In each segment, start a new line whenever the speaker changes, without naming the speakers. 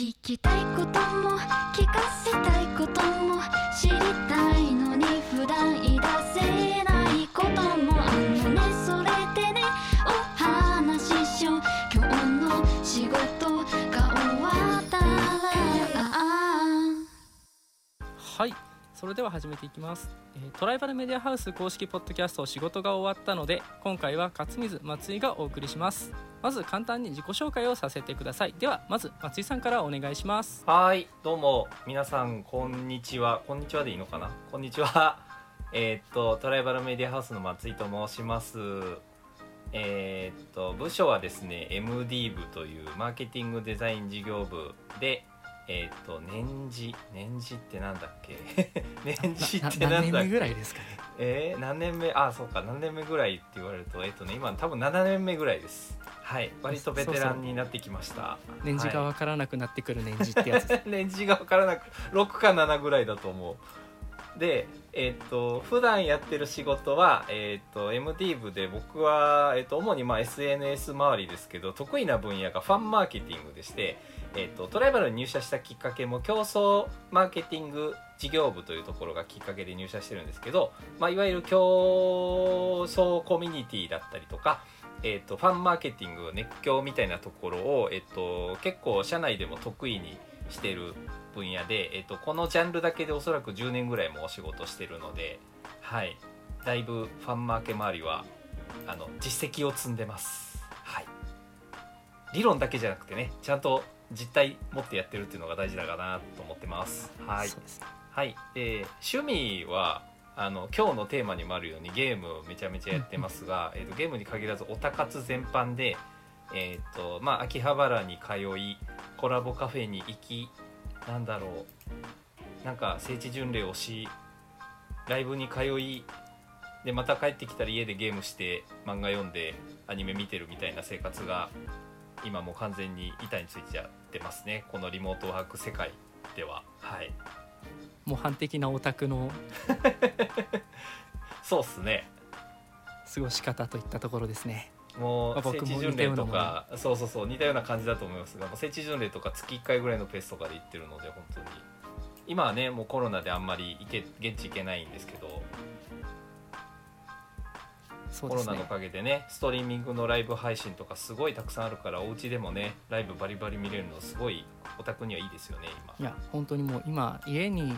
聞きたいことも聞かせたいことも知りたいそれで
は始めていきます、えートライバルメディアハウス公式ポッドキャスト仕事が終わったので今回は勝水松井がお送りします。まず簡単に自己紹介をさせてください。ではまず松井さんからお願いします。
はいどうも。皆さんこんにちは。こんにちはでいいのかな？こんにちは。えーっとトライバルメディアハウスの松井と申します。えーっと部署はですね MD 部というマーケティングデザイン事業部でえーっと年次年次ってなんだっけ？年次って
な
んだっけ？
ぐらいですかね？
えー、何年目？あそうか何年目ぐらいって言われるとえっとね今多分7年目ぐらいです。はい割とベテランになってきました。
年次が
はい
わからなくなってくる年次ってやつ
年次が分からなく6か7ぐらいだと思う。でえっ、と普段やってる仕事は、えっと MD 部で僕は、えっと主にまあ SNS 周りですけど得意な分野がファンマーケティングでして、えっとトライバルに入社したきっかけも競争マーケティング事業部というところがきっかけで入社してるんですけど、まあ、いわゆる競争コミュニティだったりとかえー、とファンマーケティング熱狂みたいなところを、えー、と結構社内でも得意にしてる分野で、えー、とこのジャンルだけでおそらく10年ぐらいもお仕事してるので、はい、だいぶファンマーケ周りはあの実績を積んでます、はい、理論だけじゃなくてねちゃんと実態持ってやってるっていうのが大事だかなと思ってます。はい。
ね。
はい、で趣味はあの今日のテーマにもあるようにゲームをめちゃめちゃやってますが、えー、とゲームに限らずオタ活全般で、えーとまあ、秋葉原に通いコラボカフェに行きなんだろうなんか聖地巡礼をしライブに通いでまた帰ってきたら家でゲームして漫画読んでアニメ見てるみたいな生活が今もう完全に板についちゃってますねこのリモートワーク世界では。はい。
模範的なオタクの
そうっすね。
過ごし方といったところですね。
もう聖地巡礼とかそうそうそう似たような感じだと思います。が聖地巡礼とか月1回ぐらいのペースとかで行ってるので本当に。今はねもうコロナであんまり行け現地行けないんですけどコロナのおかげでねストリーミングのライブ配信とかすごいたくさんあるからお家でもねライブバリバリ見れるのすごいオタクにはいいですよね今。
いや本当にもう今家に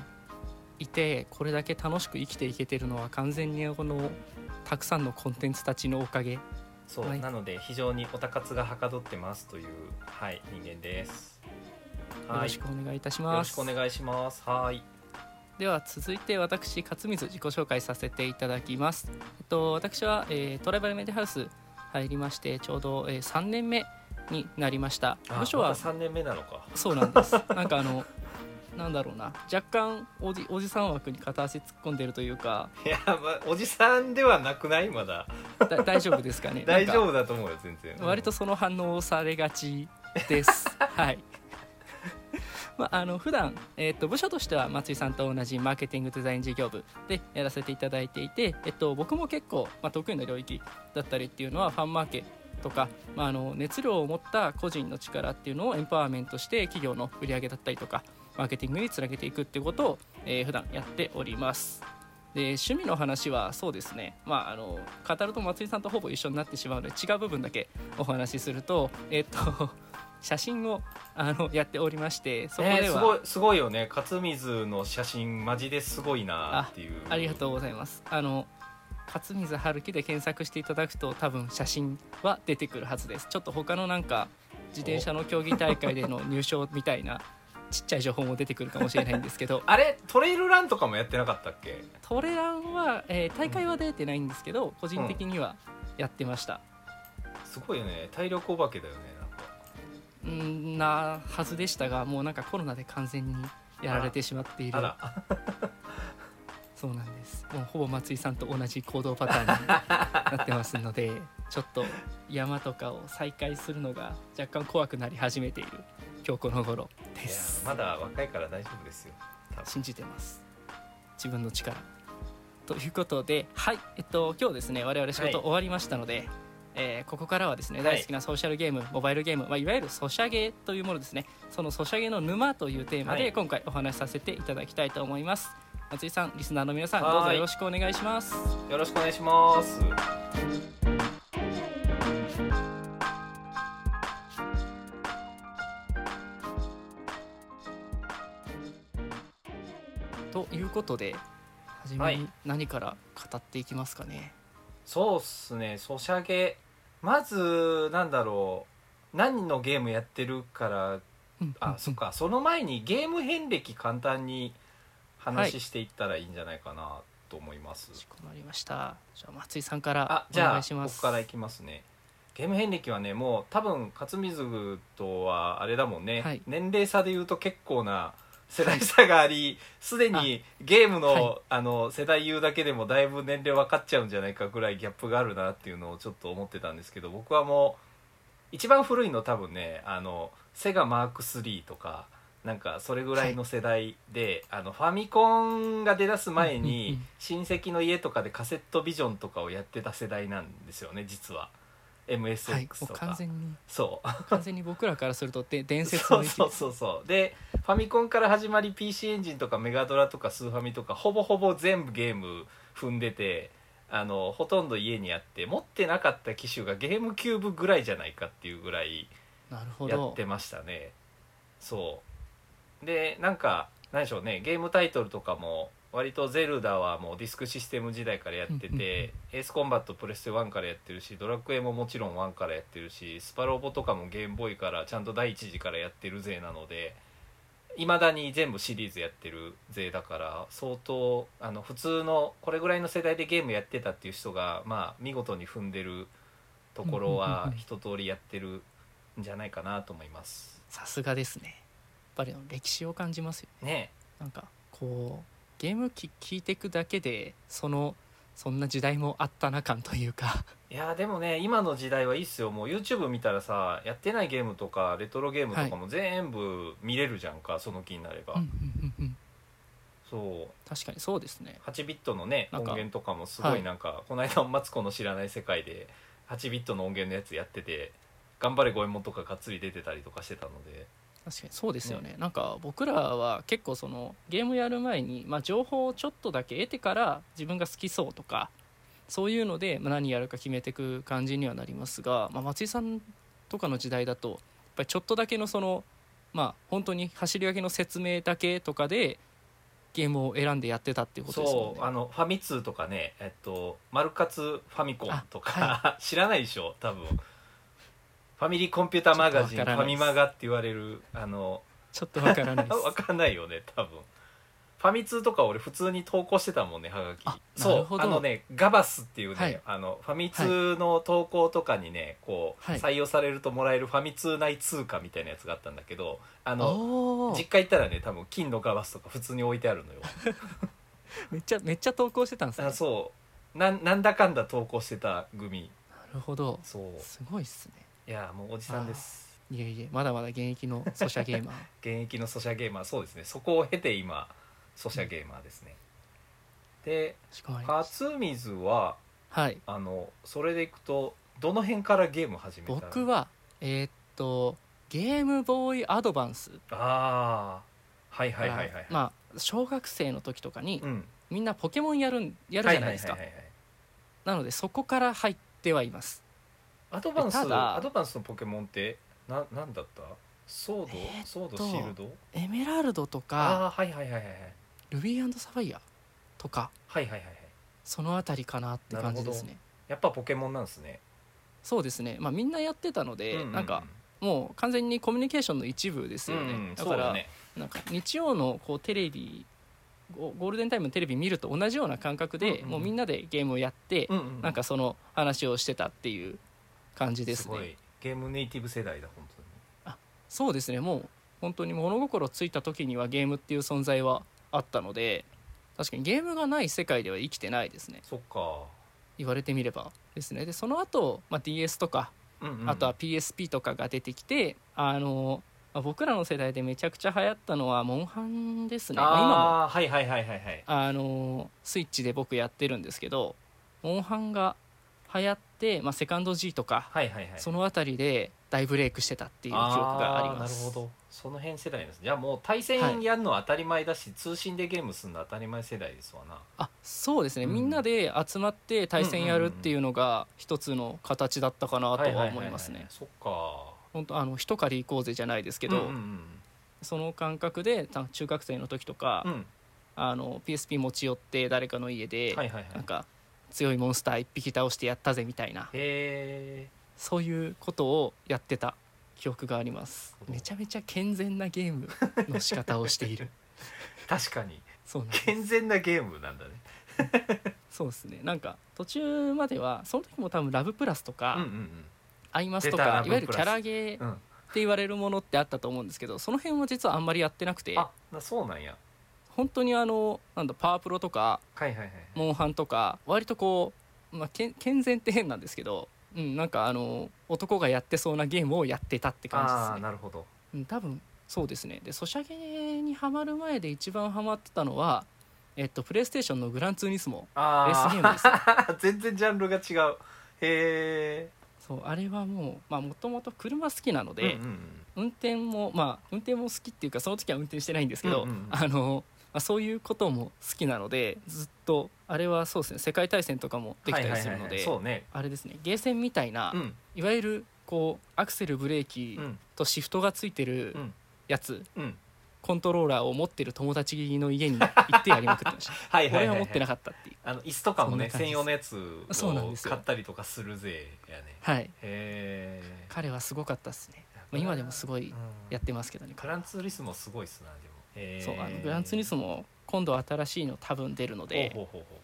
いてこれだけ楽しく生きていけてるのは完全にこのたくさんのコンテンツたちのおかげ。
そう、
はい。
なので非常にオタ活がはかどってますというはい人間です。
よろしくお願いいたし
よろ
ます、
しくお願いします。はい
では続いて私勝水自己紹介させていただきます、えっと、私は、えートライバルメディアハウス入りましてちょうど、えー3年目になりました。
あ
部署は
また3年目なのか。
そうなんです。なんかあのなんだろうな。若干おじおじさん枠に片足突っ込んでるというか。
いや、まあ、おじさんではなくない？まだ。
だ大丈夫ですかね？
大丈夫だと思うよ全然。
か割とその反応をされがちです。はいまあ、あの普段、えっと部署としては松井さんと同じマーケティングデザイン事業部でやらせていただいていて、えっと、僕も結構、まあ、得意な領域だったりっていうのはファンマーケとか、まあ、あの熱量を持った個人の力っていうのをエンパワーメントして企業の売り上げだったりとかマーケティングにつなげていくっていうことを、えー普段やっております。で趣味の話はそうですね、まあ、あの語ると松井さんとほぼ一緒になってしまうので違う部分だけお話しすると,、えっと 写真をあのやっておりましてそこ
えー、
では、
すごいすごいよね。勝水の写真マジですごいなっていう。
ありがとうございます。あの勝水春樹で検索していただくと多分写真は出てくるはずです。ちょっと他のなんか自転車の競技大会での入賞みたいなちっちゃい情報も出てくるかもしれないんですけど。
あれトレイルランとかもやってなかったっけ？
トレランは、えー大会は出てないんですけど個人的にはやってました、
すごいよね。体力お化けだよねなんか。
うんなはずでしたがもうなんかコロナで完全にやられてしまっている。そうなんです。もうほぼ松井さんと同じ行動パターンになってますのでちょっと山とかを再開するのが若干怖くなり始めている今日この頃です。
まだ若いから大丈夫ですよ。
信じてます。自分の力。ということではいえっと今日ですね我々仕
はい。
事終わりましたので、えーここからはですね
はい。
大好きなソーシャルゲーム、モバイルゲーム、まあ、いわゆるソシャゲというものですね。そのソシャゲの沼というテーマ
はい。
で今回お話しさせていただきたいと思います。松井さんリスナーの皆さん
はい。
どうぞよろしくお願いします。
よろしくお願いします
ことで初めに
はい
何から語っていきますかね、
そうっすね。ソシャゲ。まずなんだろう。何のゲームやってるから
うん
あそっか。その前にゲーム遍歴簡単に話していったらいいんじゃないかなと思います、
かしこまりました。じゃあ松井さんからお
あじゃあ
願いします。
僕からいきますね。ゲーム遍歴はねもう多分勝水とはあれだもんね、
はい。
年齢差で言うと結構な世代差がありすでにゲームの,、
はい。
あの世代言うだけでもだいぶ年齢分かっちゃうんじゃないかぐらいギャップがあるなっていうのをちょっと思ってたんですけど僕はもう一番古いの多分ねあのセガマーク3とかなんかそれぐらいの世代で、あのファミコンが出だす前に
ん。
親戚の家とかでカセットビジョンとかをやってた世代なんですよね実は MSX
う
とか、
完全に。
そう。
完全に僕らからするとで 伝説の
そうそうそうでファミコンから始まり PC エンジンとかメガドラとかスーファミとかほぼほぼ全部ゲーム踏んでてあのほとんど家にあって持ってなかった機種がゲームキューブぐらいじゃないかっていうぐらいや
ど。
ってましたね。そう。でなんか何でしょうね。ゲームタイトルとかも割とゼルダはもうディスクシステム時代からやってて、エースコンバットプレステ1からやってるしドラクエももちろん1からやってるしスパロボとかもゲームボーイからちゃんと第一次からやってる勢なのでいまだに全部シリーズやってる勢だから相当あの普通のこれぐらいの世代でゲームやってたっていう人がまあ見事に踏んでるところは
うん
一通りやってるんじゃないかなと思います。
さすがですね。やっぱり歴史を感じますよね。
ね。
なんかこうゲーム機聞いていくだけでそのそんな時代もあったな感というか。
いやでもね今の時代はいいっすよ。もう YouTube 見たらさやってないゲームとかレトロゲームとかも全部見れるじゃんか、その気になれば、
うんうんうんうん。
そう。
確かにそうですね。
8ビットのね音源とかもすご
はい。い
なんか、この間マツコの知らない世界で8ビットの音源のやつやってて頑張れ五右衛門とかがっつり出てたりとかしてたので
確かに。そうですよね。なんか僕らは結構そのゲームやる前に、まあ、情報をちょっとだけ得てから自分が好きそうとかそういうので、まあ、何やるか決めていく感じにはなりますが、まあ、松井さんとかの時代だとやっぱりちょっとだけのそのまあ本当に走り分けの説明だけとかでゲームを選んでやってたっていうことですよね。
そう。あのファミ通とかねえっとマルカツファミコンとか、
あ
知らないでしょ？多分ファミリーコンピューターマガジンファミマガって言われるあの
ちょっとわからないで
わ
す
かんないよね多分。ファミ通とか俺普通に投稿してたもんねはがきそうあのねガバスっていうね、
はい。
あのファミ通の投稿とかにねこう、
はい。
採用されるともらえるファミ通内通貨みたいなやつがあったんだけどあの実家行ったらね多分金のガバスとか普通に置いてあるのよ。
めっちゃめっちゃ投稿してたんですね。
あそう。なんなんだかんだ投稿してた組。
なるほど。
そう。
すごいっすね
いやもうおじさんです。
いえいえまだまだ現役のソシャゲーマー。
現役のソシャゲーマー。そうですね。そこを経て今ソシャゲーマーですね、で
かしこまりました
勝水は
はい。
あのそれでいくとどの辺からゲーム始めた
僕はえーっとゲームボーイアドバンス。
ああはいはいはいはい、
まあ小学生の時とかに
うん。
みんなポケモンやるんやるじゃないですか。
ははははい。
なのでそこから入ってはいます
アドバンス
ただ
アドバンスのポケモンってななんだった？ソード、
えーっと
ソードシールド？
エメラルドと
あ
か
あはいはいはいはいはい。
ルビーサファイアとか
はいはいはいはい。
そのあたりかなって感じですね。
やっぱポケモンなんですね。
そうですね。まあみんなやってたので、
ううう
なんかもう完全にコミュニケーションの一部ですよね、
うんうん
だから
そうだね。
なんか日曜のこうテレビゴゴールデンタイムのテレビ見ると同じような感覚で、
うんうんうん。
もうみんなでゲームをやって、
うんうん。
なんかその話をしてたっていう感じですね。
すごいゲームネイティブ世代だ本
そうですね。もう本当に物心ついた時にはゲームっていう存在はあったので確かにゲームがない世界では生きてないですね。
当にそっか。
言われてみればですね。でその後、まあ DS とか
うんうん。うん
あとは PSP とかが出てきて、あのまあ僕らの世代でめちゃくちゃ流行ったのはモンハンですね、まあ今も
ああはいはいはいはいはい。
あのスイッチで僕やってるんですけどモンハンが流行って、まあ、セカンド G とか、
はいはいはい。
その辺りで大ブレイクしてたっていう記憶があります。
ーなるほど。その辺世代ですじゃあもう対戦やるのは当たり前だし、通信でゲームするのは当たり前世代ですわな。
あそうですね、
うん。
みんなで集まって対戦やるっていうのが一つの形だったかなとは思いますね。
そっか。
本当あの一狩り行こうぜじゃないですけど、
うんうん
その感覚でた中学生の時とか、
うん。うん
あの PSP 持ち寄って誰かの家で、
はいはいはい。
なんか強いモンスター一匹倒してやったぜみたいな。そういうことをやってた記憶があります。めちゃめちゃ健全なゲームの仕方をしている。
確かに。
そう
健全なゲームなんだね。
そうですね。なんか途中まではその時も多分ラブプラスとか、
うんうん
アイマスとかいわゆるキャラゲーって言われるものってあったと思うんですけどその辺は実はあんまりやってなくて。
あなそうなんや
本当にあのなんだパワープロとか
はいはいはい
モンハンとか割とこう、まあ、けん健全って変なんですけど、うん、なんかあの男がやってそうなゲームをやってたって感じ
あ
ですね。
あなるほど。
うん、多分そうですね。でソシャゲにハマる前で一番ハマってたのはえっとプレイステーションのグランツーニスモ。
あ
レースゲームです。
全然ジャンルが違う。へえ
そうあれはもうもともと車好きなので、
うんうんうん。
運転もまあ運転も好きっていうかその時は運転してないんですけど、
うんうんうん。
あの、まあ、そういうことも好きなのでずっとあれはそうですね世界大戦とかもできたりするのであれですねゲーセンみたいな、
うん。
いわゆるこうアクセルブレーキ
うん。
とシフトがついてる
うん。
やつ、
うん。
コントローラーを持ってる友達の家に行ってやりまくってました。
はいは
俺は持ってなかったっていう。
あの椅子とかもね専用のやつを買ったりとかするぜやね。
はい。彼はすごかったですね、まあ、今でもすごいやってますけどね。
グランツーリスモすごいっすなでも
そうあのグランツーリスモ今度新しいの多分出るので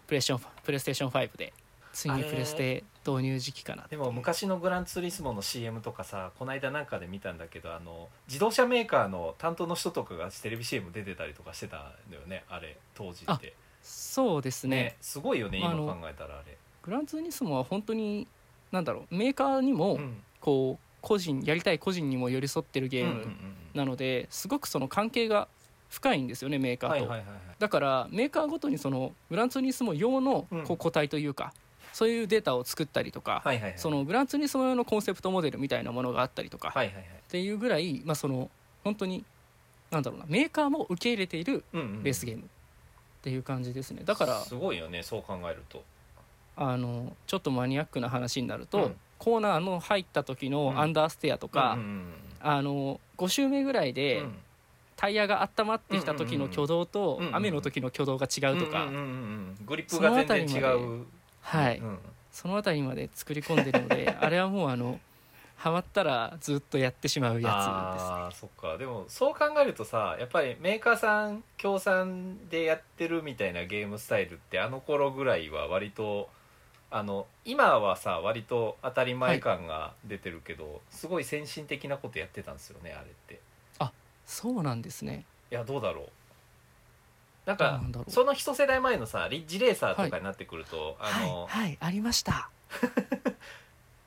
プレイステーションプレイステーション5でついにプレステ導入時期かな
でも昔のグランツーリスモの CM とかさこの間なんかで見たんだけどあの自動車メーカーの担当の人とかがテレビ CM 出てたりとかしてたんだよねあれ当時って。
そうですね。
ねすごいよね今考えたらあれ。
グランツーリスモは本当になんだろうメーカーにも
うん。
こう個人やりたい個人にも寄り添ってるゲームなのですごくその関係が深いんですよねメーカーと、だからメーカーごとにそのグランツーリスモ用の
うん。
こう個体というか、そういうデータを作ったりとか、そのグランツーリスモ用のコンセプトモデルみたいなものがあったりとか、っていうぐらい、まあ、その本当になんだろうなメーカーも受け入れている
うんうん
レースゲームっていう感じですね。だから
すごいよねそう考えると。
あのちょっとマニアックな話になると、
うん。
コーナーの入った時
うん。
のアンダーステアとか、
うんうん
あの5周目ぐらい
うん
で、
うん
タイヤが温まってきた時の挙動と雨の時の挙動が違うとか、
グリップが全然違う。
はい、
うん
その辺りまで作り込んでるので あれはもうあのハマったらずっとやってしまうや
あーそっか。でもそう考えるとさやっぱりメーカーさん協賛でやってるみたいなゲームスタイルってあの頃ぐらいは割とあの今はさ割と当たり前感が出てるけど、すごい先進的なことやってたんですよねあれって。
つですそうなんですね。
いやどうだろう。なんか
なんだろう。
その一世代前のさリッジレーサーとかになってくると、あの、
はい。はい。ありました。あ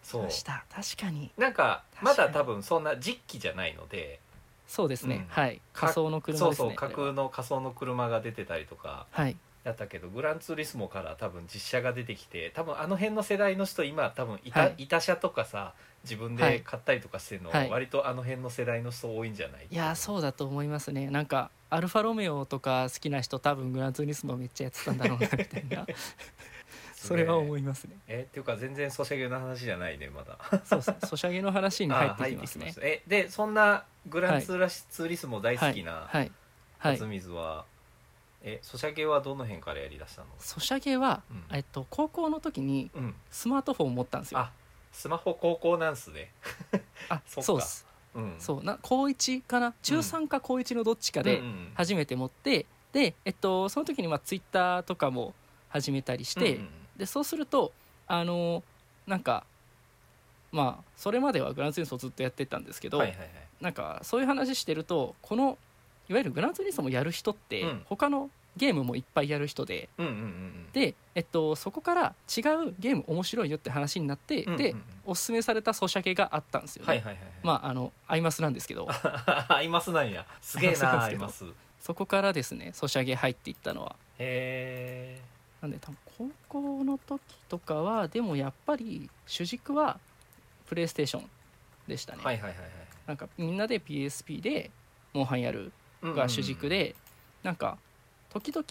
そう
した。確かに。
なんかまだ多分そんな実機じゃないので
そうですね、
うん。
はい。
か
仮想の車ですね。
そうそう
あれ
空の仮想の車が出てたりとか。
はい
だったけどグランツーリスモから多分実写が出てきて多分あの辺の世代の人今多分いた、
はい。
車とかさ自分で
はい。
買ったりとかしてるの、
はい。
割とあの辺の世代の人多いんじゃない？
いやそうだと思いますね。なんかアルファロメオとか好きな人多分グランツーリスモめっちゃやってたんだろうなみたいな。それは思
い
いますね。
えっていうか全然ソシャゲの話じゃないねまだ。
そうソシャゲの話に入ってきますね。
えでそんなグランツーラシ、ツーリスモ大好きな
はい。はい。
辰水は、えソシャゲはどの辺からやりだしたの？
ソシャゲは、
うん。
えっと、高校の時に
うん。
スマートフォンを持ったんですよ。
あスマホ高校なんすね。
あ
そっか。
そうです。
うん。
そうな高1かな？中3か高1のどっちかで
うんうん
初めて持って、で、えっと、その時にまあツイッターとかも始めたりして、
うんうん。
でそうするとあのなんかまあそれまではグランツーリスモずっとやってたんですけど、
はいはいはい。
なんかそういう話してるとこのいわゆるグランツーリスモやる人って、
うん。
他のゲームもいっぱいやる人で
うんうんうんうん
で、えっと、そこから違うゲーム面白いよって話になって、
うんうんうん。
でおすすめされたソシャゲがあったんですよね。
はいはいはいはい。
まああのアイマスなんですけど。
アイマスなんや。すげえな アイマス。へ
そこからですねソシャゲ入っていったのは。
え
なんで多分高校の時とかはでもやっぱり主軸はプレイステーションでしたね、
はいはいはいはい。
なんかみんなで PSP でモンハンやるが主軸で、なんか時々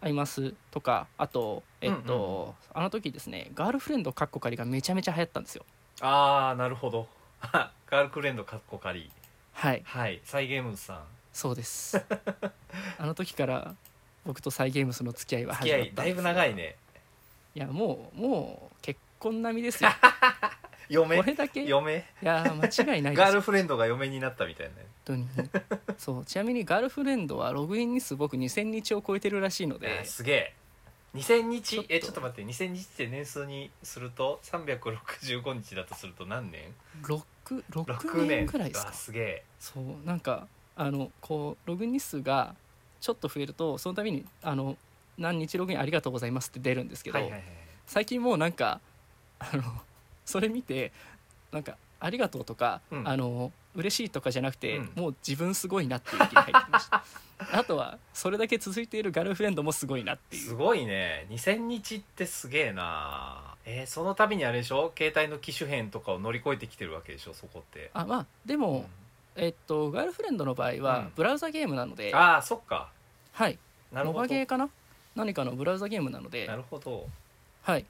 会いますとかあとえっと、あの時ですねガールフレンドカッコ仮がめちゃめちゃ流行ったんですよ。
ああなるほど。ガールクレンドかっこかり。
はい。
はい。サイゲームズさん。
そうです。あの時から僕とサイゲームスの付き合いは始まった
だいぶ長いね。
いやもうもう結婚並みですよ
嫁。
これだけ？い
嫁
や間違いないです。
ガー
よ
ルフレンドが嫁になったみたいなね。
本当に。そうちなみにガールフレンドはログイン日数僕2000日を超えてるらしいの
え
で
ーすげえ。2000日？
ちょっと。
えちょっと待って。2000日って年数にすると365日だとすると何年
？66
6
年ぐらいですか？
あすげえ。
そうなんかあのこうログイン日数がちょっと増えるとその度にあの何日ログインありがとうございますって出るんですけど、
はいはいはい。
最近もうなんかあのそれ見てなんかありがとうとか、
うん。
あの嬉しいとかじゃなくて、
うん。
もう自分すごいなっていう気に入ってきました。あとはそれだけ続いているガールフレンドもすごいなっていう。
すごいね。2000日ってすげえな。えーその度にあれでしょ？携帯の機種変とかを乗り越えてきてるわけでしょ？そこって。
あまあでも、えっとガールフレンドの場合
う
は
ん。
ブラウザゲームなので、
ああそっか。
はい。モ
なるほど。
バゲーかな？何かのブラウザゲームなので。
なるほど。
はい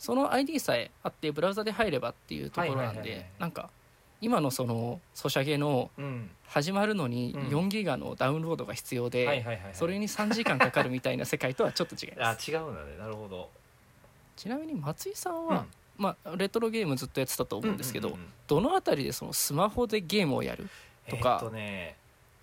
その ID さえあってブラウザで入ればっていうところなんでなんか今のそのソシャゲの
うん。
始まるのに
うん。
4ギガのダウンロードが必要で、それに3時間かかるみたいな世界とはちょっと違いま
あ
す
違うんだね。なるほど。
ちなみに松井さん
うん。
は、まあ、レトロゲームずっとやってたと思うんですけど、どのあたりでそのスマホでゲームをやるとか
えとね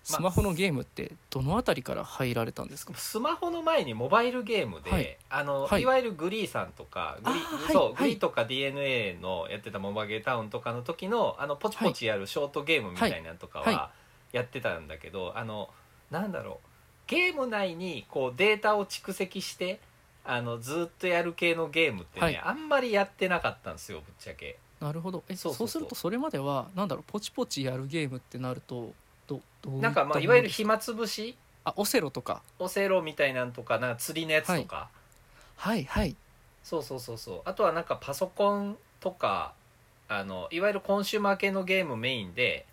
スマホのゲームってどのあたりから入られたんですか、
スマホの前にモバイルゲームで、
はい。
あの、
はい。
い、わゆるグリーさんとかグリそう、
はい。
グリとか DNA のやってたモバゲータウンとかの時のあのポチポチやるショートゲームみたいなのとか
は
やってたんだけど、あのなんだろう。ゲーム内にこうデータを蓄積してあのずっとやる系のゲームってね、
はい。
あんまりやってなかったんですよぶっちゃけ。
なるほど。え
そう
するとそれまではなんだろうポチポチやるゲームってなるとどど
なんかまあいわゆる暇つぶし？
あオセロとか。
オセロみたいなんとかなんか釣りのやつとか、
はい。はい
そうそうそうそう。あとはなんかパソコンとかあのいわゆるコンシューマー系のゲームメインで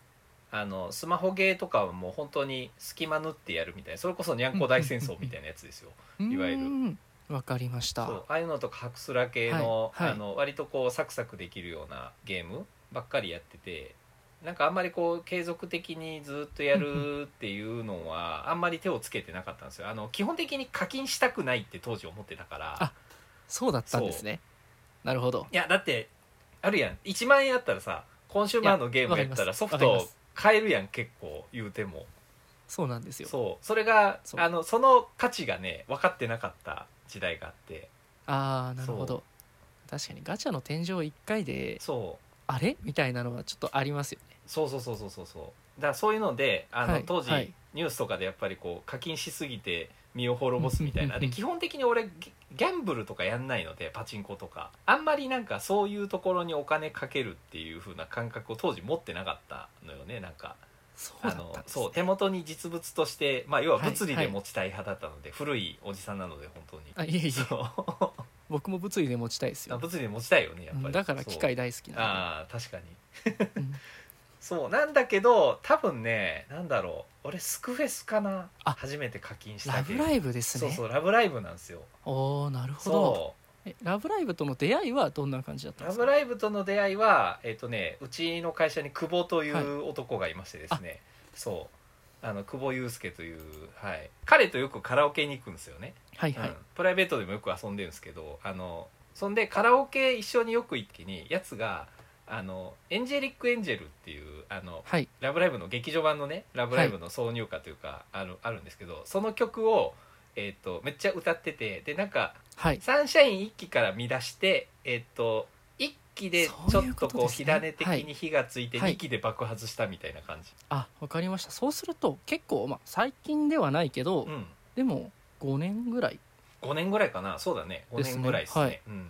あのスマホゲーとかはもう本当に隙間縫ってやるみたいなそれこそにゃんこ大戦争みたいなやつですよ。いわゆる。
わかりました。
ああいうのとかハクスラ系の,、
はいはい。
あの割とこうサクサクできるようなゲームばっかりやっててなんかあんまりこう継続的にずっとやるっていうのはあんまり手をつけてなかったんですよ。あの基本的に課金したくないって当時思ってたから。
あそうだったんですね。なるほど。
いやだってあるやん。1万円あったらさコンシューマーのゲームやったらソフト買えるやん結構言うても。
そうなんですよ。
そう。それがあのその価値がね分かってなかった時代があって。
ああなるほど。確かにガチャの天井1回で
そう
あれ？みたいなのはちょっとありますよね。
そうそうそうそうそうそう。だからそういうのであの、
はい
当時、
はい。
ニュースとかでやっぱりこう課金しすぎて身を滅ぼすみたいな。で基本的に俺ギギャンブルとかやんないのでパチンコとか。あんまりなんかそういうところにお金かけるっていう風な感覚を当時持ってなかったのよね。なんか
そう
あの
だったんです、
そう手元に実物として、まあ、要は
はい
物理で持ちたい派だったので、古いおじさんなので本当に。
あいえいえ。
そう
僕も物理で持ちたいですよ。
物理で持ちたいよねやっぱり。
うんだから機械大好き
そう。
な
ああ確かに。
んで、うん。
そうなんだけど多分ねなんだろう。俺スクフェスかな。
あ
初めて課金したイ
ラブライブですね。
そうそうラブライブなんですよ。
おおなるほど。
そ
えラブライブとの出会いはどんな感じだったんですか？
ブライブとの出会いはえっ、とねうちの会社に久保とい
う
男がいましてですね、そうあの久保祐介という、はい、彼とよくカラオケに行くんですよね。
はいはい、
うん。プライベートでもよく遊んでるんですけどあのそんでカラオケ一緒によく行く時にやつがあのエンジェリック・エンジェルっていうあの
はい。
ラブライブの劇場版のねラブライブの挿入歌というか、あのあるんですけどその曲を、えー、とめっちゃ歌っててでなんか
はい。
サンシャイン1期から見出してえっ、と1期でちょっとこう火種的に火がついて
はい。
2期で爆発したみたいな感じ、
あわかりました。そうすると結構まあ最近ではないけど、
うん。
でも5年ぐらい。
5年ぐらいかな。そうだね。5
ですね
年ぐらいですね。
はい。
うん。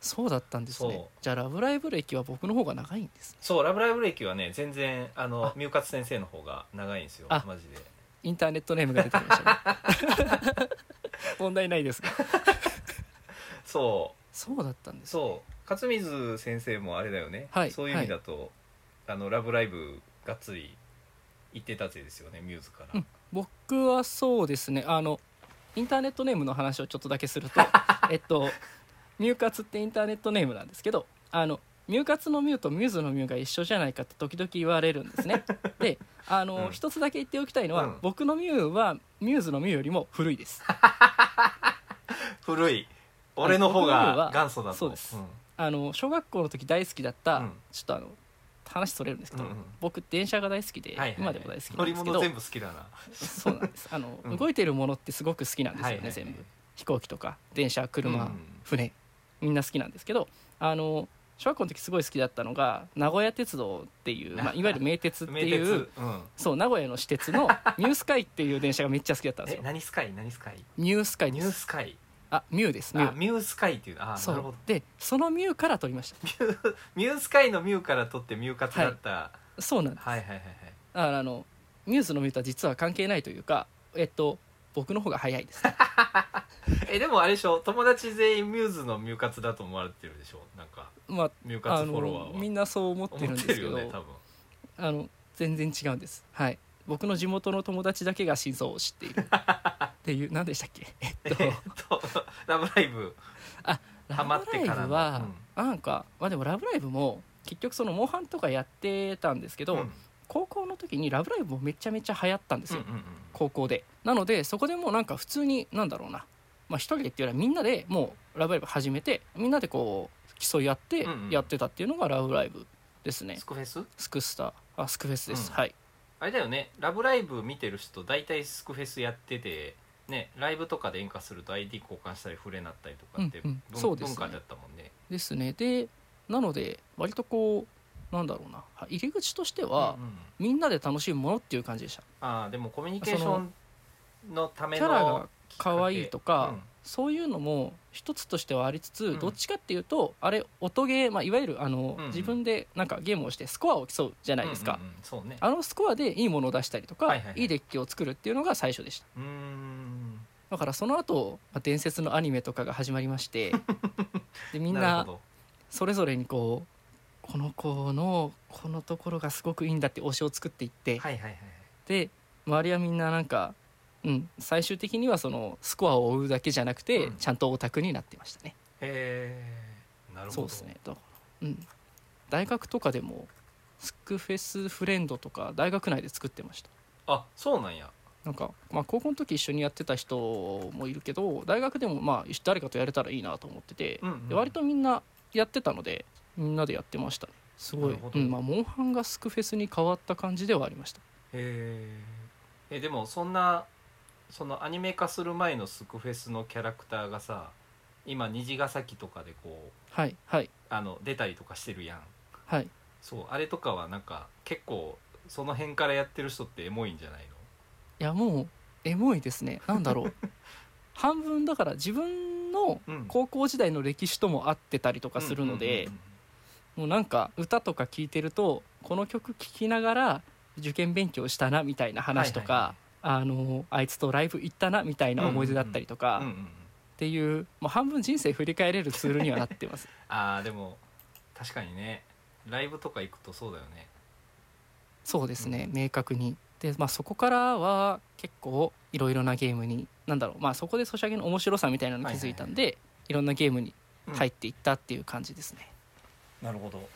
そうだったんですね。じゃあラブライブ歴は僕の方が長いんですね。
そう「ラブライブ!」歴はね全然あの
あ。
ミュウカツ先生の方が長いんですよ
あ。
マジで。
インターネットネームが出てきましたね。問題ないですが。
そう。
そうだったんです
そう勝水先生もあれだよね、
はい。
そういう意味だと「あのラブライブ!」がっつり行ってたぜですよねミューズから、
うん。僕はそうですね。あのインターネットネームの話をちょっとだけすると えっとミューカツってインターネットネームなんですけどあのミューカツのミューとミューズのミューが一緒じゃないかって時々言われるんですね。であの、
うん。
一つだけ言っておきたいのは、
うん。
僕のミューはミューズのミューよりも古いです。
古い。俺の方が元祖だと。
そうです
ん
あの小学校の時大好きだった、
うん。
ちょっとあの話それるんですけど、
うんうん。
僕電車が大好きで、
はいはいはい。
今でも大好きなんですけど。
物全部好きだな。
そうなんです。あの、
うん。
動いてるものってすごく好きなんですよね、
はいはいはい。
全部。飛行機とか電車車、
うん。
船みんな好きなんですけどあの小学校の時すごい好きだったのが名古屋鉄道っていう、まあ、いわゆる 名鉄って
名鉄。
いう
うん。
そう名古屋の私鉄のミュースカイっていう電車がめっちゃ好きだったんです
え
よ
何スカイ？何スカイ？
ミュースカイ
ニュースカイ
あミューですミュー
あミュースカイっていうあ
そ
なるほど。
うでそのミューから取りまし
ミュースカイのミューから取ってミューカツだった、
たそうなんです。
はい、はいはいはい。
だからあのミューズのミューとは実は関係ないというかえっと僕の方が早いです
えでもあれでしょ友達全員ミューズのミューカツだと思われてるでしょ？なんか
まあ
ミューカ
あ
ツフォロワーは。
のみんなそう思ってる
思って
んですけど、
るよね多分。
あの全然違うんです。はい僕の地元の友達だけが真相を知っている。っていう何でしたっけ？えっ
え
と
っと「ラブライブ!ハマってからの。
ラブライブは、なんかまあでも「ラブライブ!」も結局そのモンハンとかやってたんですけ」ど、
うん。
高校の時に「ラブライブ!」もめちゃめちゃ流行ったんですよ、
うんうんうん。
高校で。なのでそこでもうなんか普通になんだろうな。まあ一人でっていうよりはみんなでもう「ラブライブ!」始めてみんなでこう競い合って
うんうん。
やってたっていうのが「ラブライブ!」ですね、
スクフェス？
スクスター。あスクフェスです、
うん。
はい
あれだよね「ラブライブ!」見てる人大体スクフェスやっててねライブとかで演歌すると ID 交換したり触れなったりとかって、
うんうん。
文
そうですね。
文化だったもんね。
ですね。でなので割とこうなんだろうな。入り口としては、
うんうん。
みんなで楽しむものっていう感じでした。
ああでもコミュニケーションのための
キャラが可愛いとか、
うん。
そういうのも一つとしてはありつつ、
うん。
どっちかっていうとあれ音ゲー、まあ、いわゆるあの、
うん。うん
自分でなんかゲームをしてスコアを競うじゃないですか、
うんうんうんそうね。
あのスコアでいいものを出したりとか、い
はいはいはい。
いデッキを作るっていうのが最初でした。だからその後、まあ伝説のアニメとかが始まりまして でみんなそれぞれにこうこの子のこのところがすごくいいんだって推しを作っていって、
はいはいはい。
で周りはみんななんか、うん、最終的にはそのスコアを追うだけじゃなくて、
うん。
ちゃんとオタクになってましたね。
へえなるほど。
そうですね。だからうん。大学とかでもスクフェスフレンドとか大学内で作ってました。
あそうなんや。
なんか、まあ、高校の時一緒にやってた人もいるけど大学でもまあ誰かとやれたらいいなと思ってて、
うんうん。
で割とみんなやってたのでみんなでやってましたね。すごい。うん。まあ、モンハンがスクフェスに変わった感じではありました。
へええでもそんなそのアニメ化する前のスクフェスのキャラクターがさ今虹ヶ崎とかでこう
はいはい。
あの出たりとかしてるやん。
はい。
そうあれとかはなんか結構その辺からやってる人ってエモいんじゃない
いやもうエモいですね。なんだろう。半分だから自分の高校時代の歴史とも合ってたりとかするので、もうなんか歌とか聴いてるとこの曲聴きながら受験勉強したなみたいな話とか、
はいはい
あのあいつとライブ行ったなみたいな思い出だったりとか、
うんうんうん。
っていう、まあ、半分人生振り返れるツールにはなってます。
あーでも確かにね。ライブとか行くとそうだよね。
そうですね、明確に。で、まあ、そこからは結構いろいろなゲームになんだろう、まあ、そこでソシャゲの面白さみたいなのに気づいたんで、いろんなゲームに入っていったっていう感じですね、
なるほど。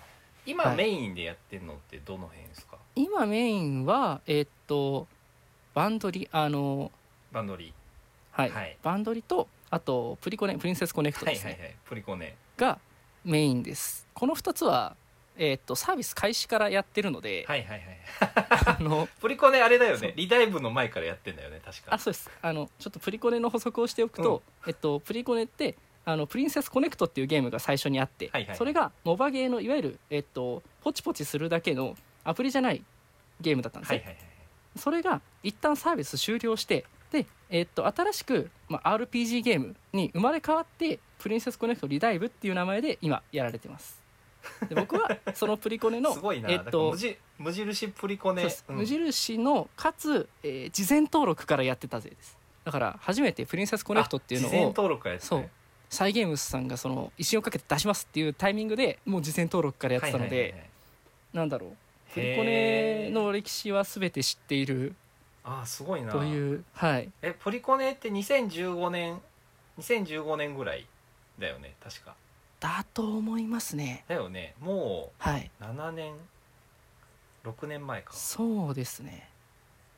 今、
はい。
メインでやってんのってどの辺ですか？
今メインはえーっとバンドリあの
バンドリ
はい、
はい。
バンドリとあとプリコネプリンセスコネクトですね、
はいはいはい。プリコネ。
がメインです。この2つは、えーっとサービス開始からやってるので、
はいはいはい。
あの
プリコネあれだよね。リダイブの前からやってんだよね確か。
あそうです。あのちょっとプリコネの補足をしておくと、えっと、プリコネってあのプリンセスコネクトっていうゲームが最初にあって、
はいはい
それがモバゲーのいわゆる、えっと、ポチポチするだけのアプリじゃないゲームだったんですよ、
はいはいはい
それが一旦サービス終了してで、えっと、新しく、まあ、RPG ゲームに生まれ変わってプリンセスコネクトリダイブっていう名前で今やられてます。で僕はそのプリコネの
すごいな、
えっと
無印プリコネ。
そう
ん。
無印のかつ、えー事前登録からやってたぜです。だから初めてプリンセスコネクトっていうの
あ事前
を
登録やって
そう。サイ・ゲームスさんがその威信をかけて出しますっていうタイミングでもう事前登録からやってたので、
はいはいはいはい。
なんだろうプリコネの歴史は全て知っている
あーすごいな。
というはい。
えポリコネって2015年2015年ぐらいだよね確か。
だと思いますね。
だよね。も
はい、
う7年6年前か。
そうですね。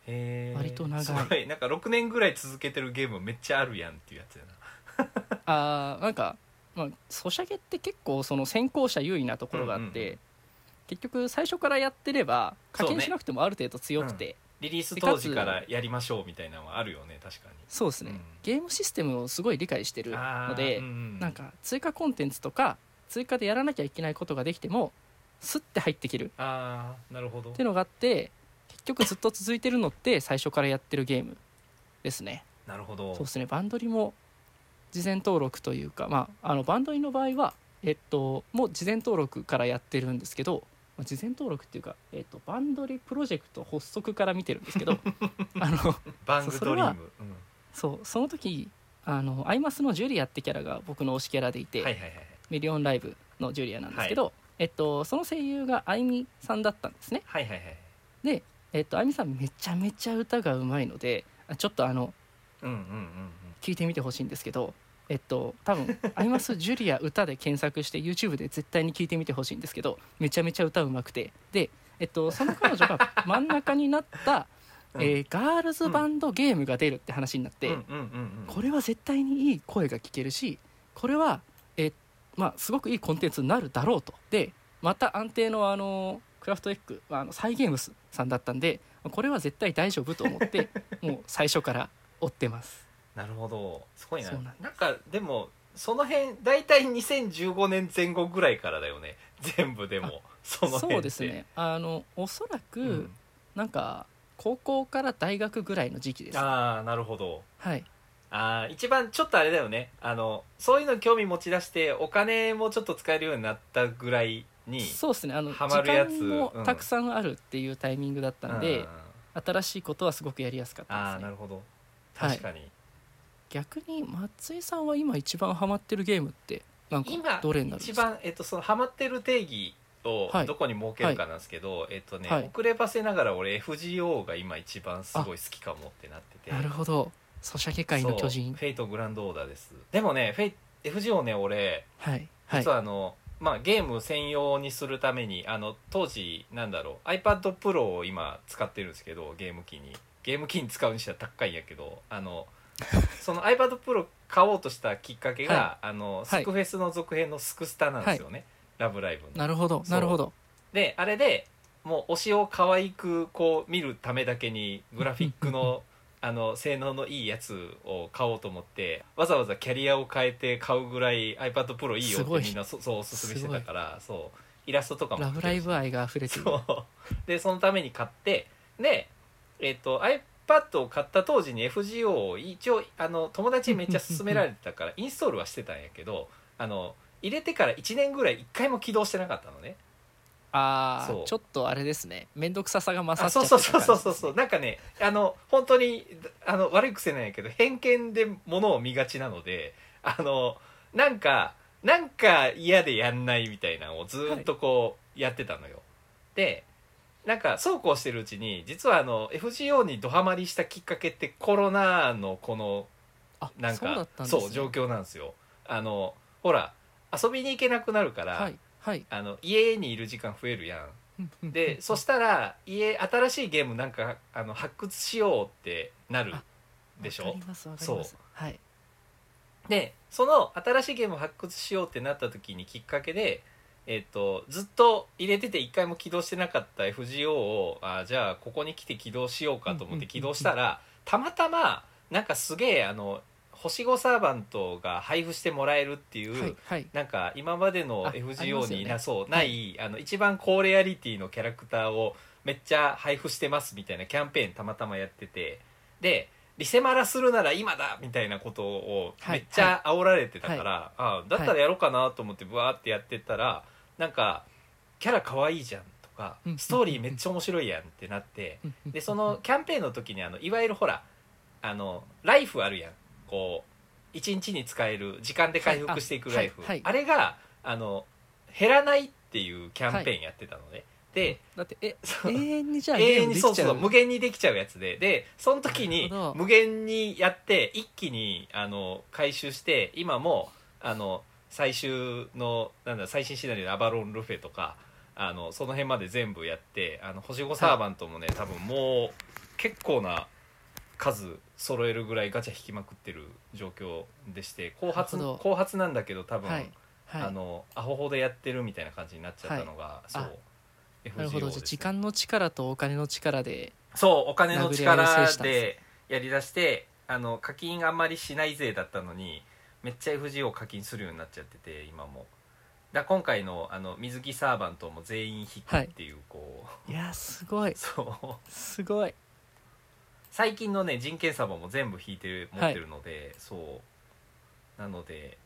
へー。
割と長い。
すごい。なんか6年ぐらい続けてるゲームめっちゃあるやんっていうやつやな。
あーなんか、まあ、ソシャゲって結構その先行者優位なところがあって、
うんうんうん
結局最初からやってれば課金しなくてもある程度強くて。
リリース当時からやりましょうみたいなのはあるよね確かに。
そうですね、
うん。
ゲームシステムをすごい理解してるので、
うん
なんか追加コンテンツとか追加でやらなきゃいけないことができてもスッて入ってきる。
ああなるほど。
っていうのがあって結局ずっと続いてるのって最初からやってるゲームですね。
なるほど。
そうですね。バンドリも事前登録というか、まあ、あのバンドリの場合は、えっと、もう事前登録からやってるんですけど、まあ事前登録っていうか、えっと、バンドリプロジェクト発足から見てるんですけど あの
バングドリーム。うん。
そうその時あのアイマスのジュリアってキャラが僕の推しキャラでいて、
はいはいはい
ミリオンライブのジュリアなんですけど、えっと、その声優があいみさんだったんですね。
はいはいはい。
で、えっと、あいみさんめちゃめちゃ歌がうまいのであちょっとあの
うんうんうんうん。
聞いてみてほしいんですけどえっと多分「アイマスジュリア歌」で検索して YouTube で絶対に聞いてみてほしいんですけどめちゃめちゃ歌うまくて。で、えっと、その彼女が 真ん中になった、
うん。
えーガールズバンドゲームが出るって話になって、これは絶対にいい声が聞けるしこれは、えーまあ、すごくいいコンテンツになるだろうと。でまた安定のあのクラフトエッグあのサイ・ゲームスさんだったんでこれは絶対大丈夫と思って もう最初から追ってます。
なるほど。すごいな。
そうなんです。
なんかでもその辺大体2015年前後ぐらいからだよね。全部でも。その辺
そうですね。あのおそらく、
うん。
なんか高校から大学ぐらいの時期です。
ああなるほど。
はい、
あー一番ちょっとあれだよね。あのそういうの興味持ち出してお金もちょっと使えるようになったぐらいに
そうですね。あの
ハ
時
マるやつ。
間も
うん。
たくさんあるっていうタイミングだったんで、
うん。
新しいことはすごくやりやすかった
あ
ですね。
あなるほど。
はい。
確かに、
逆に松井さんは今一番ハマってるゲームってなんか
今
どれになるんですか？
一番、えっと、そのハマってる定義を
はい。
どこに設けるかなんですけど、えっとね、
はい。
遅ればせながら俺 FGO が今一番すごい好きかもってなってて。
なるほど。ソシャゲ界の巨人。
フェイトグランドオーダーです。でもねフェイ FGO ね俺
はい。はい。
実はあの、まあ、ゲーム専用にするためにあの当時なんだろう iPad Pro を今使ってるんですけどゲーム機に。ゲーム機に使うにしては高いんやけどあの その iPad Pro 買おうとしたきっかけが、あのスクフェスの続編のスクスタなんですよね、ラブライブの。
なるほどなるほど。
であれでもう推しを可愛くこう見るためだけにグラフィックの あの性能のいいやつを買おうと思ってわざわざキャリアを変えて買うぐらい iPad Pro いいよってみんなそそうおすすめしてたからそう。イラストとかも
ラブライブ愛が溢れてる。
そう。でそのために買ってでえっ、と iPad を買った当時に FGO を一応あの友達にめっちゃ勧められてたから インストールはしてたんやけどあの入れてから1年ぐらい1回も起動してなかったのね。そう。
ああちょっとあれですね。面倒くささが勝
あ
っちゃ
そうそう
った感じ
そうそうそうそうなんかねあの本当にあの悪い癖なんやけど偏見で物を見がちなのであのなんかなんか嫌でやんないみたいなのをずーっとこうやってたのよ、でなんかそうこうしてるうちに実はあの FGO にドハマりしたきっかけってコロナのこの
あ
なんか
そう
状況なんですよ。あのほら遊びに行けなくなるから、
はいはい。
あの家にいる時間増えるやん。でそしたら家新しいゲームなんかあの発掘しようってなる
あ
でしょ？
わかりますわかります。はい。
でその新しいゲームを発掘しようってなった時にきっかけで、えっとずっと入れてて一回も起動してなかった FGO をあじゃあここに来て起動しようかと思って起動したらたまたまなんかすげえあの星5サーバントが配布してもらえるっていう、
はいはい。
なんか今までの FGO になそうない、あの一番高レアリティのキャラクターをめっちゃ配布してますみたいなキャンペーンたまたまやってて。でリセマラするなら今だみたいなことを
はい
めっちゃ煽られてたから、あだったらやろうかなと思ってブワーってやってったらなんかキャラ可愛いじゃんとか
うん。
ストーリーめっちゃ面白いやんってなってでそのキャンペーンの時にあのいわゆるほらあのライフあるやん。こう1日に使える時間で回復していくライフ、
はいあ
れがあの減らないっていうキャンペーンやってたのね、で
だってえ永遠にじゃあ
永遠にそうそうう無限にできちゃうやつで。でその時に無限にやって一気にあの回収して今もあの最終のなんだ最新シナリオのアバロン・ルフェとかあのその辺まで全部やってあの星5サーバントもね、多分もう結構な数揃えるぐらいガチャ引きまくってる状況でして後発後発なんだけど多分、
はいはい。
あのアホほどやってるみたいな感じになっちゃったのが、そう
あなるほど。
ね。
時間の力とお金の力で
そうお金の力
で
やりだしてあの課金あんまりしない勢だったのにめっちゃ FGO 課金するようになっちゃってて今も。だ今回のあの水着サーバントも全員引くっていう、こう。
いやすごい。
そう。
すごい。
最近のね人権サバも全部引いてる持ってるので、そう。なので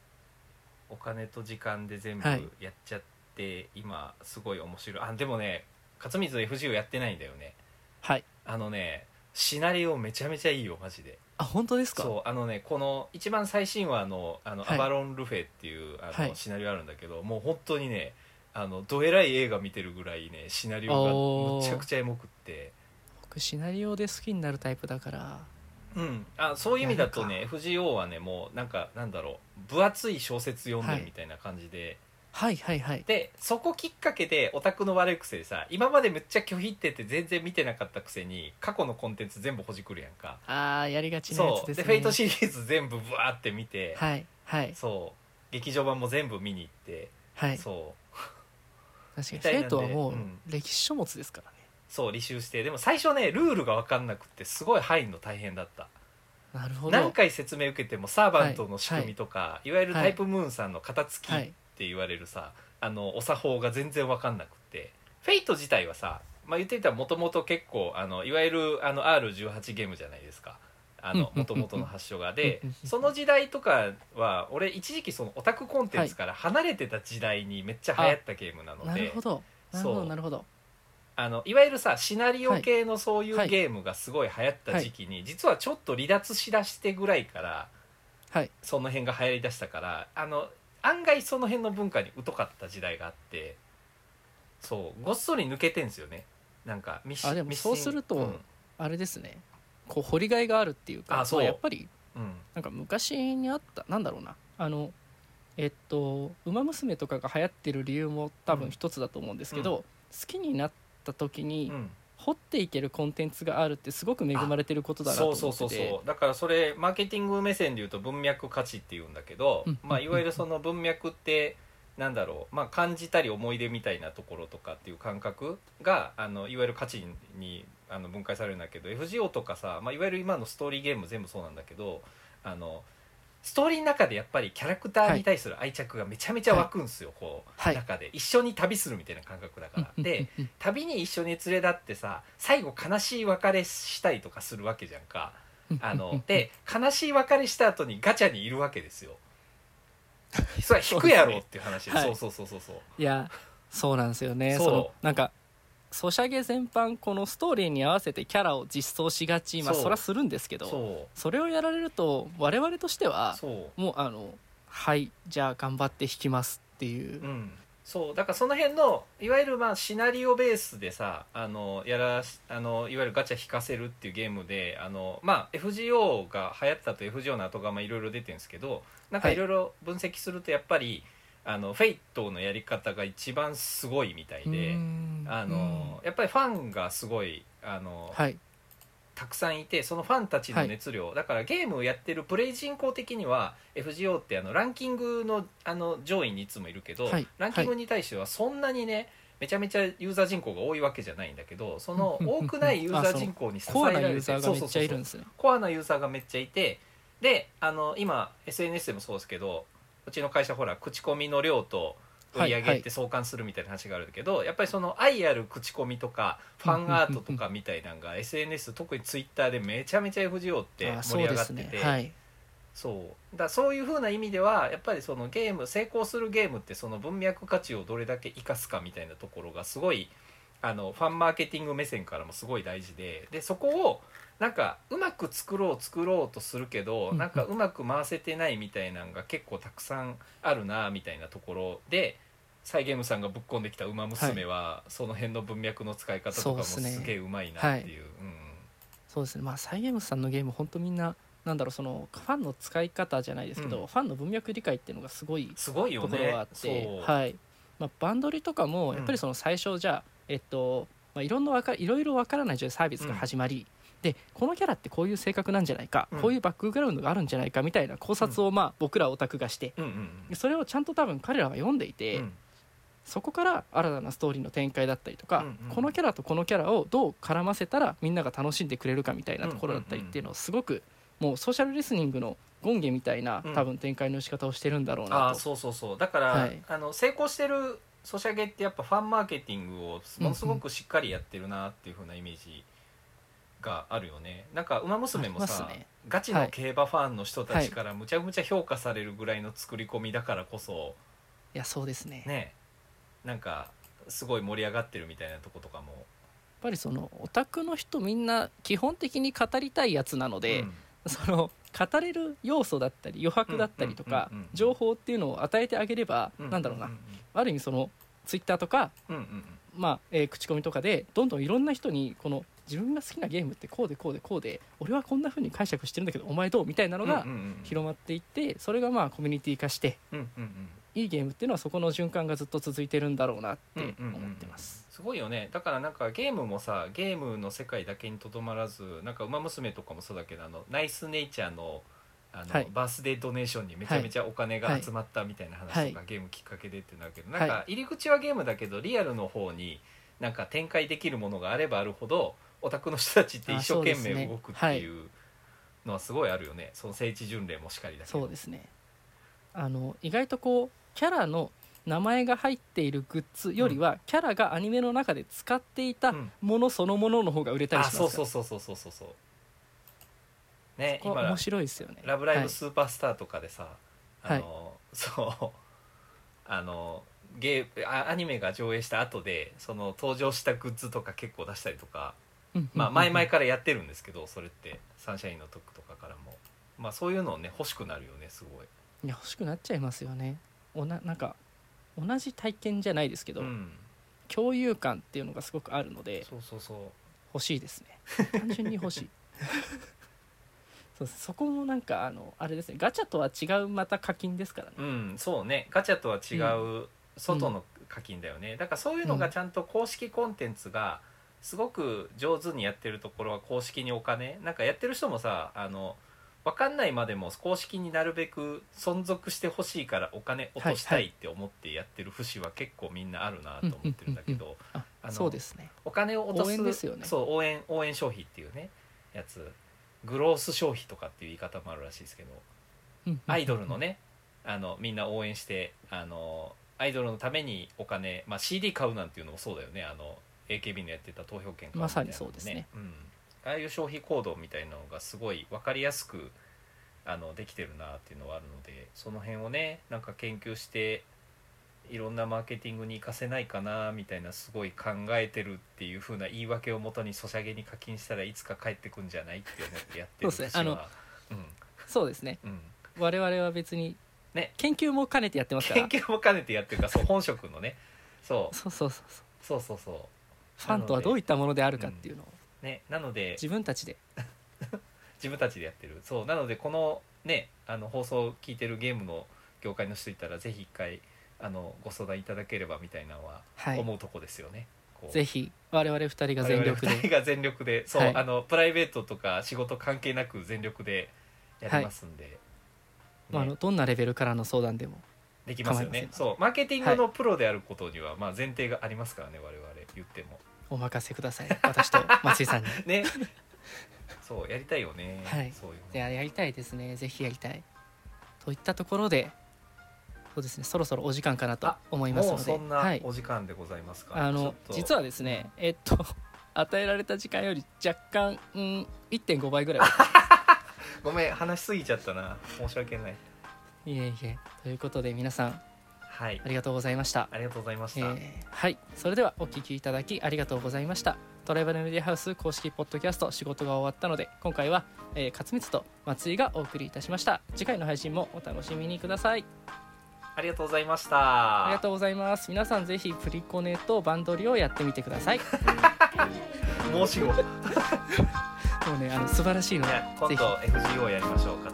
お金と時間で全部
はい。
やっちゃって、今すごい面白い。あでもね勝水 FGO やってないんだよね。
はい。
あのねシナリオめちゃめちゃいいよマジで。
あ本当ですか？
そうあのねこの一番最新話のあの、
はい。
アバロン・ルフェっていうあの、
はい。
シナリオあるんだけどもう本当にねあのどえらい映画見てるぐらいねシナリオ
おー。
がむちゃくちゃエモくって。
僕シナリオで好きになるタイプだから。
うん。あそういう意味だとね FGO はねもうなんかなんだろう分厚い小説読んでるみたいな感じで、
はいはいはい。
でそこきっかけでオタクの悪い癖でさ今までめっちゃ拒否ってて全然見てなかったくせに過去のコンテンツ全部ほじくるやんか。
あーやりがちなや
そう。で
つですね。
フェイトシリーズ全部ブワーって見て、
はいはい。
そう。劇場版も全部見に行って、
はい。
そう。
確かにフ
みたいなんで
ェイトはもう
うん。
歴史書物ですからね。
そう履修して。でも最初ねルールが分かんなくってすごい入るの大変だった。
なるほど。
何回説明受けてもサーバントの仕組みとか、いわゆるタイプムーンさんの型付きっ
はい
て言われるさ、あのお作法が全然分かんなくって。フェイト自体はさ、まあ、言ってみたらもともと結構あのいわゆるあの R18 ゲームじゃないですか。あの
うん
もともとの発祥が。で
うん
その時代とかは俺一時期そのオタクコンテンツから離れてた時代にめっちゃ流行ったゲームなので、
なるほど。なるほ
そう
どなるほど。
あのいわゆるさシナリオ系のそういう
はい。
ゲームがすごい流行った時期に、実はちょっと離脱しだしてぐらいから
はい。
その辺が流行りだしたからあの案外その辺の文化に疎かった時代があってそうごっそり抜けてんですよね。なんかミッシ
あでもそうすると
うん。
あれですね。こう掘りがいがあるっていうか
あそう。
まやっぱり
うん。
なんか昔にあったなんだろうな。あのえっと「ウマ娘」とかが流行ってる理由も多分一つだと思うんですけど、
うん。
好きになった時に
うん
掘っていけるコンテンツがあるってすごく恵まれてることだなと
そうそう
思ってて。
そうそうだからそれマーケティング目線で言うと文脈価値っていうんだけど、
うん。
まあ、いわゆるその文脈ってなんだろう、まあ、感じたり思い出みたいなところとかっていう感覚があのいわゆる価値にあの分解されるんだけど FGO とかさ、まあ、いわゆる今のストーリーゲーム全部そうなんだけどあのストーリーの中でやっぱりキャラクターに対する愛着がめちゃめちゃ湧くんですよ、こう、
はい。
中で一緒に旅するみたいな感覚だから。で
うんうん
旅に一緒に連れ立ってさ最後悲しい別れしたりとかするわけじゃんか。
うん
あので悲しい別れした後にガチャにいるわけですよ。それは引くやろっていう話。
はい。
そうそうそうそうそう。
いやそうなんですよね。
そう。
そのなんかソシャゲ全般このストーリーに合わせてキャラを実装しがちまあ
そう。
そりゃするんですけど
そ
それをやられると我々として
う。
はもうあのはいじゃあ頑張って弾きますっていう、
うん。そう。だからその辺のいわゆるまあシナリオベースでさあのやらしあのいわゆるガチャ引かせるっていうゲームであの、まあ、FGO が流行ったと FGO の後がまあいろいろ出てるんですけどなんか
はい。
いろいろ分析するとやっぱり、あのフェイトのやり方が一番すごいみたいで。
うん。
あのやっぱりファンがすごいあの、
はい。
たくさんいてそのファンたちの熱量、だからゲームをやってるプレイ人口的には FGO ってあのランキングのあの上位にいつもいるけど、
はい。
ランキングに対してはそんなにねめちゃめちゃユーザー人口が多いわけじゃないんだけどその
うん。うんうん
多くないユーザー人口に支えられて
なユーザーがめっちゃいるん
そうそうそう
ですね。
コアなユーザーがめっちゃいてであの今 SNS でもそうですけどうちの会社ほら口コミの量と売り上げって相関するみたいな話があるけど、やっぱりその愛ある口コミとかファンアートとかみたいなのが SNS 特にツイッターでめちゃめちゃ FGO って
あ
盛り上がってて。そうだそういうふうな意味ではやっぱりそのゲーム成功するゲームってその文脈価値をどれだけ生かすかみたいなところがすごいあのファンマーケティング目線からもすごい大事ででそこをなんかうまく作ろう作ろうとするけど、
うん。
なんかうまく回せてないみたいなのが結構たくさんあるなみたいなところでサイゲームさんがぶっ込んできた「ウマ娘は」その辺の文脈の使い方とかも
す
げえうまいなっていう。うん。
そうですね。まあサイ・ゲームスさんのゲーム本当みんななんだろうそのファンの使い方じゃないですけど、
うん。
ファンの文脈理解っていうのがすごい
すごいよ
ところ
ね
があって、
そう。
はい。まあ、バンドリとかも
うん
やっぱりその最初じゃあ、えっと、まあ、いろんなわかいろいろわからない状態でサービスが始まり、でこのキャラってこういう性格なんじゃないか、
うん。
こういうバックグラウンドがあるんじゃないかみたいな考察をまあ僕らオタクがして
うんうん
でそれをちゃんと多分彼らは読んでいて、
うん。
そこから新たなストーリーの展開だったりとか、
うんうん
このキャラとこのキャラをどう絡ませたらみんなが楽しんでくれるかみたいなところだったりっていうのをすごくもうソーシャルリスニングの権限みたいな
うん。
多分展開の仕方をしてるんだろう
あ
なと。
あそうそうそう。だから、
はい。
あの成功してるソシャゲってやっぱファンマーケティングをものすごくしっかりやってるなっていう風なイメージがあるよね。なんか「ウマ娘」もさ、
ね。
ガチの競馬ファンの人たちからむちゃむちゃ評価されるぐらいの作り込みだからこそ。
いやそうですね。やっ
ね。なんかすごい盛り上がってるみたいなとことかも。
ぱりそのオタクの人みんな基本的に語りたいやつなので、
うん。
その語れる要素だったり余白だったりとか
うんうんうんうん
情報っていうのを与えてあげれば、なんだろうな、
ん
ある意味そのツイッターとか
うんうんうん。
まあえー口コミとかでどんどんいろんな人にこの自分が好きなゲームってこうでこうでこうで俺はこんな風に解釈してるんだけどお前どう？みたいなのが
うんうんうん
広まっていってそれがまあコミュニティ化して
うんうんうん。
いいゲームっていうのはそこの循環がずっと続いてるんだろうなって
うんうんうんうん。
思ってます。
すごいよね。だからなんかゲームもさゲームの世界だけにとどまらずなんか「ウマ娘」とかもそうだけどあのナイスネイチャーのあの、
はい。
バースデードネーションにめちゃめちゃお金が集まったみたいな話とか、
はい。
ゲームきっかけでってなるけど、
はい。
なんか入り口はゲームだけどリアルの方になんか展開できるものがあればあるほどオタクの人たちって一生懸
あそうですね
命動くっていうのはすごいあるよね。その聖地巡礼もしかりだけど。
そうですね。あの意外とこうキャラの名前が入っているグッズよりは、キャラがアニメの中で使っていた
うん。
ものそのものの方が売れたり
あ
しますから。
そうそうそうそうそうそうそうね今
面白いですよね「
ラブライ
はい
ブスーパースター」とかでさ、あのそうあのゲーあアニメが上映した後でその登場したグッズとか結構出したりとか、
うん
まあ、前々からやってるんですけどそれってサンシャインの時とかからも、まあ、そういうのをね欲しくなるよねすごい。
いや欲しくなっちゃいますよね。おななんか同じ体験じゃないですけど、
うん、
共有感っていうのがすごくあるので
そうそうそう。
欲しいですね。単純に欲しい そうそこもなんかあのあれですね。ガチャとは違うまた課金ですからね。
うんそうね。ガチャとは違う外の課金だよね、だからそういうのがちゃんと公式コンテンツがすごく上手にやってるところは公式にお金。なんかやってる人もさあの分かんないまでも公式になるべく存続してほしいからお金落としたいって思ってやってる節は結構みんなあるなと思ってるんだけど。
あ
あの
そうですね。
お金を落とす
応援ですよね。
そう応援応援消費っていうねやつグロース消費とかっていう言い方もあるらしいですけどアイドルのねあのみんな応援してあのアイドルのためにお金、まあ、CD 買うなんていうのもそうだよね。あの AKB のやってた投票権買うみたいなの
まさにそうですね。
うん、ああいう消費行動みたいなのがすごい分かりやすくあのできてるなっていうのはあるのでその辺をねなんか研究していろんなマーケティングに活かせないかなみたいなすごい考えてるっていうふうな言い訳をもとにソシャゲに課金したらいつか帰ってくんじゃないって思ってやってる
そすね。
あの、うん、
そうですね、
うん、
我々は別に、
ね、
研究も兼ねてやってますから。
研究も兼ねてやってるからそう本職のね。そう。
そうそうそうそう。
そうそう
ファンとはどういったものであるかっていうのを、うん、
ねなので
自分たちで。
自分たちでやってる。そうなのでこのねあの放送を聞いてるゲームの業界の人いたらぜひ一回あのご相談いただければみたいなのは
はい。
思うとこですよね、こう。
ぜひ我々二人が全力
我々二人
で
が全力で。そう、
はい。
あのプライベートとか仕事関係なく全力でやりますんで、
まああ
ね。
のどんなレベルからの相談でも
できますよね。そうマーケティングのプロであることには、まあ、前提がありますからね我々言っても。
お任せください。私と松井さんに。
ね。そうやりたいよね、
はい。
そういう
ややりたいですね。ぜひやりたい。といったところでそうですね。そろそろお時間かなと思いますので。はい。
お時間でございますか、はい、あの
実はですねえっと 与えられた時間より若干うん1.5倍ぐらい。
ごめん話しすぎちゃったな。申し訳ない。
いえいえ。ということで皆さん
はい、
ありがとうございました。
ありがとうございました。
えー、はい、それではお聞きいただきありがとうございました。トライバルメディアハウス公式ポッドキャスト仕事が終わったので、今回は、えー、勝光と松井がお送りいたしました。次回の配信もお楽しみにください。
ありがとうございました。
ありがとうございます。皆さんぜひプリコネとバンドリをやってみてください。
申し子。
もうねあの素晴らしいの、
ね、今度 FGO やりましょうか